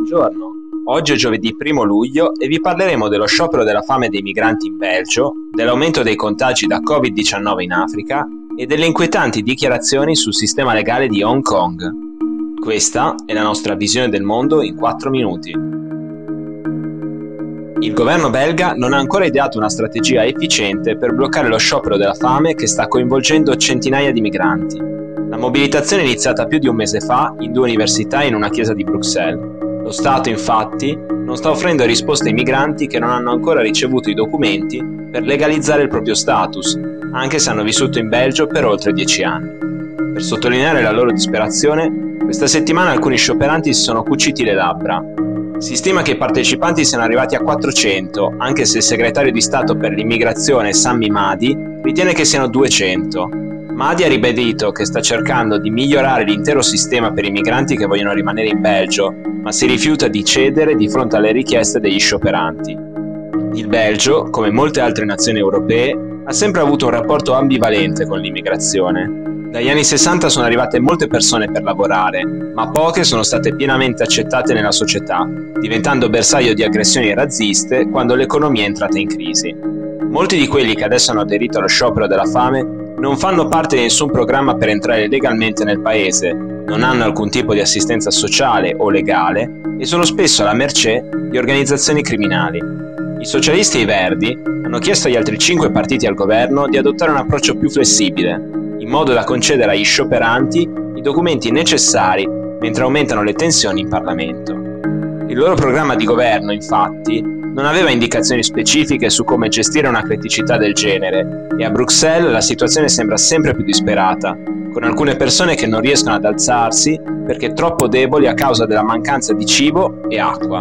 buongiorno. Oggi è giovedì 1 luglio e vi parleremo dello sciopero della fame dei migranti in Belgio, dell'aumento dei contagi da Covid-19 in Africa e delle inquietanti dichiarazioni sul sistema legale di Hong Kong. Questa è la nostra visione del mondo in 4 minuti. Il governo belga non ha ancora ideato una strategia efficiente per bloccare lo sciopero della fame che sta coinvolgendo centinaia di migranti. La mobilitazione è iniziata più di un mese fa in due università e in una chiesa di Bruxelles. Lo Stato, infatti, non sta offrendo risposte ai migranti che non hanno ancora ricevuto i documenti per legalizzare il proprio status, anche se hanno vissuto in Belgio per oltre dieci anni. Per sottolineare la loro disperazione, questa settimana alcuni scioperanti si sono cuciti le labbra. Si stima che i partecipanti siano arrivati a 400, anche se il segretario di Stato per l'immigrazione Sammy Madi ritiene che siano 200. Madi ha ribadito che sta cercando di migliorare l'intero sistema per i migranti che vogliono rimanere in Belgio, ma si rifiuta di cedere di fronte alle richieste degli scioperanti. Il Belgio, come molte altre nazioni europee, ha sempre avuto un rapporto ambivalente con l'immigrazione. Dagli anni 60 sono arrivate molte persone per lavorare, ma poche sono state pienamente accettate nella società, diventando bersaglio di aggressioni razziste quando l'economia è entrata in crisi. Molti di quelli che adesso hanno aderito allo sciopero della fame non fanno parte di nessun programma per entrare legalmente nel paese, non hanno alcun tipo di assistenza sociale o legale e sono spesso alla mercé di organizzazioni criminali. I socialisti e i verdi hanno chiesto agli altri cinque partiti al governo di adottare un approccio più flessibile, in modo da concedere agli scioperanti i documenti necessari mentre aumentano le tensioni in Parlamento. Il loro programma di governo, infatti, non aveva indicazioni specifiche su come gestire una criticità del genere e a Bruxelles la situazione sembra sempre più disperata, con alcune persone che non riescono ad alzarsi perché troppo deboli a causa della mancanza di cibo e acqua.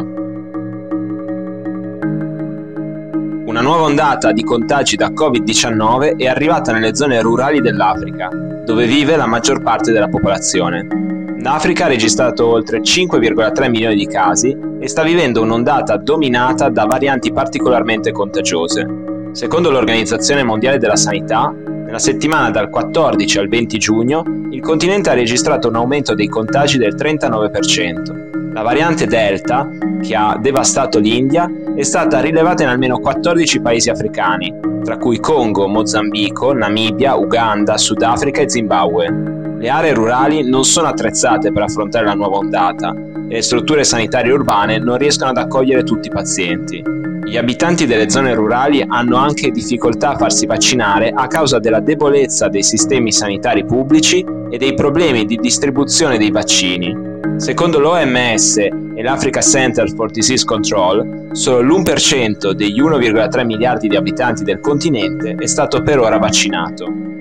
Una nuova ondata di contagi da Covid-19 è arrivata nelle zone rurali dell'Africa, dove vive la maggior parte della popolazione. L'Africa ha registrato oltre 5,3 milioni di casi e sta vivendo un'ondata dominata da varianti particolarmente contagiose. Secondo l'Organizzazione Mondiale della Sanità, nella settimana dal 14 al 20 giugno il continente ha registrato un aumento dei contagi del 39%. La variante Delta, che ha devastato l'India, è stata rilevata in almeno 14 paesi africani, tra cui Congo, Mozambico, Namibia, Uganda, Sudafrica e Zimbabwe. Le aree rurali non sono attrezzate per affrontare la nuova ondata e le strutture sanitarie urbane non riescono ad accogliere tutti i pazienti. Gli abitanti delle zone rurali hanno anche difficoltà a farsi vaccinare a causa della debolezza dei sistemi sanitari pubblici e dei problemi di distribuzione dei vaccini. Secondo l'OMS e l'Africa Center for Disease Control, solo l'1% degli 1,3 miliardi di abitanti del continente è stato per ora vaccinato.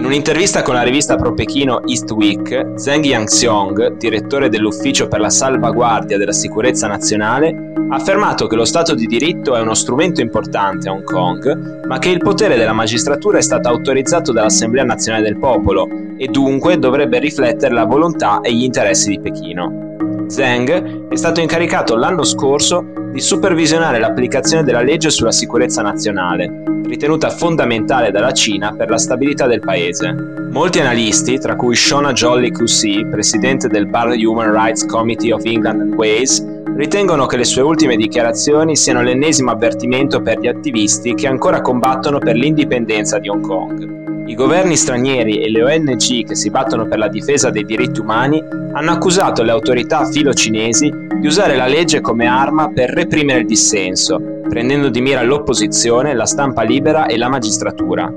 In un'intervista con la rivista pro Pechino East Week, Zheng Yangxiong, direttore dell'Ufficio per la salvaguardia della sicurezza nazionale, ha affermato che lo Stato di diritto è uno strumento importante a Hong Kong, ma che il potere della magistratura è stato autorizzato dall'Assemblea nazionale del popolo e dunque dovrebbe riflettere la volontà e gli interessi di Pechino. Zheng è stato incaricato l'anno scorso di supervisionare l'applicazione della legge sulla sicurezza nazionale, ritenuta fondamentale dalla Cina per la stabilità del paese. Molti analisti, tra cui Shona Jolly QC, presidente del Bar Human Rights Committee of England and Wales, ritengono che le sue ultime dichiarazioni siano l'ennesimo avvertimento per gli attivisti che ancora combattono per l'indipendenza di Hong Kong. I governi stranieri e le ONG che si battono per la difesa dei diritti umani hanno accusato le autorità filo-cinesi di usare la legge come arma per reprimere il dissenso, prendendo di mira l'opposizione, la stampa libera e la magistratura.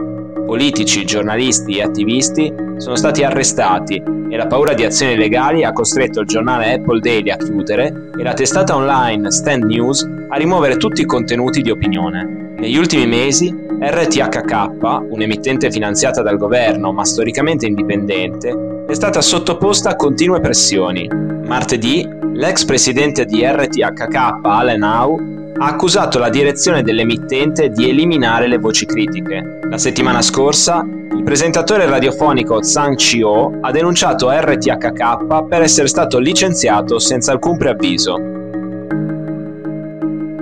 Politici, giornalisti e attivisti sono stati arrestati e la paura di azioni legali ha costretto il giornale Apple Daily a chiudere e la testata online Stand News a rimuovere tutti i contenuti di opinione. Negli ultimi mesi RTHK, un'emittente finanziata dal governo ma storicamente indipendente, è stata sottoposta a continue pressioni. Martedì, l'ex presidente di RTHK, Alan Howe, ha accusato la direzione dell'emittente di eliminare le voci critiche. La settimana scorsa, il presentatore radiofonico Zhang Chio ha denunciato RTHK per essere stato licenziato senza alcun preavviso.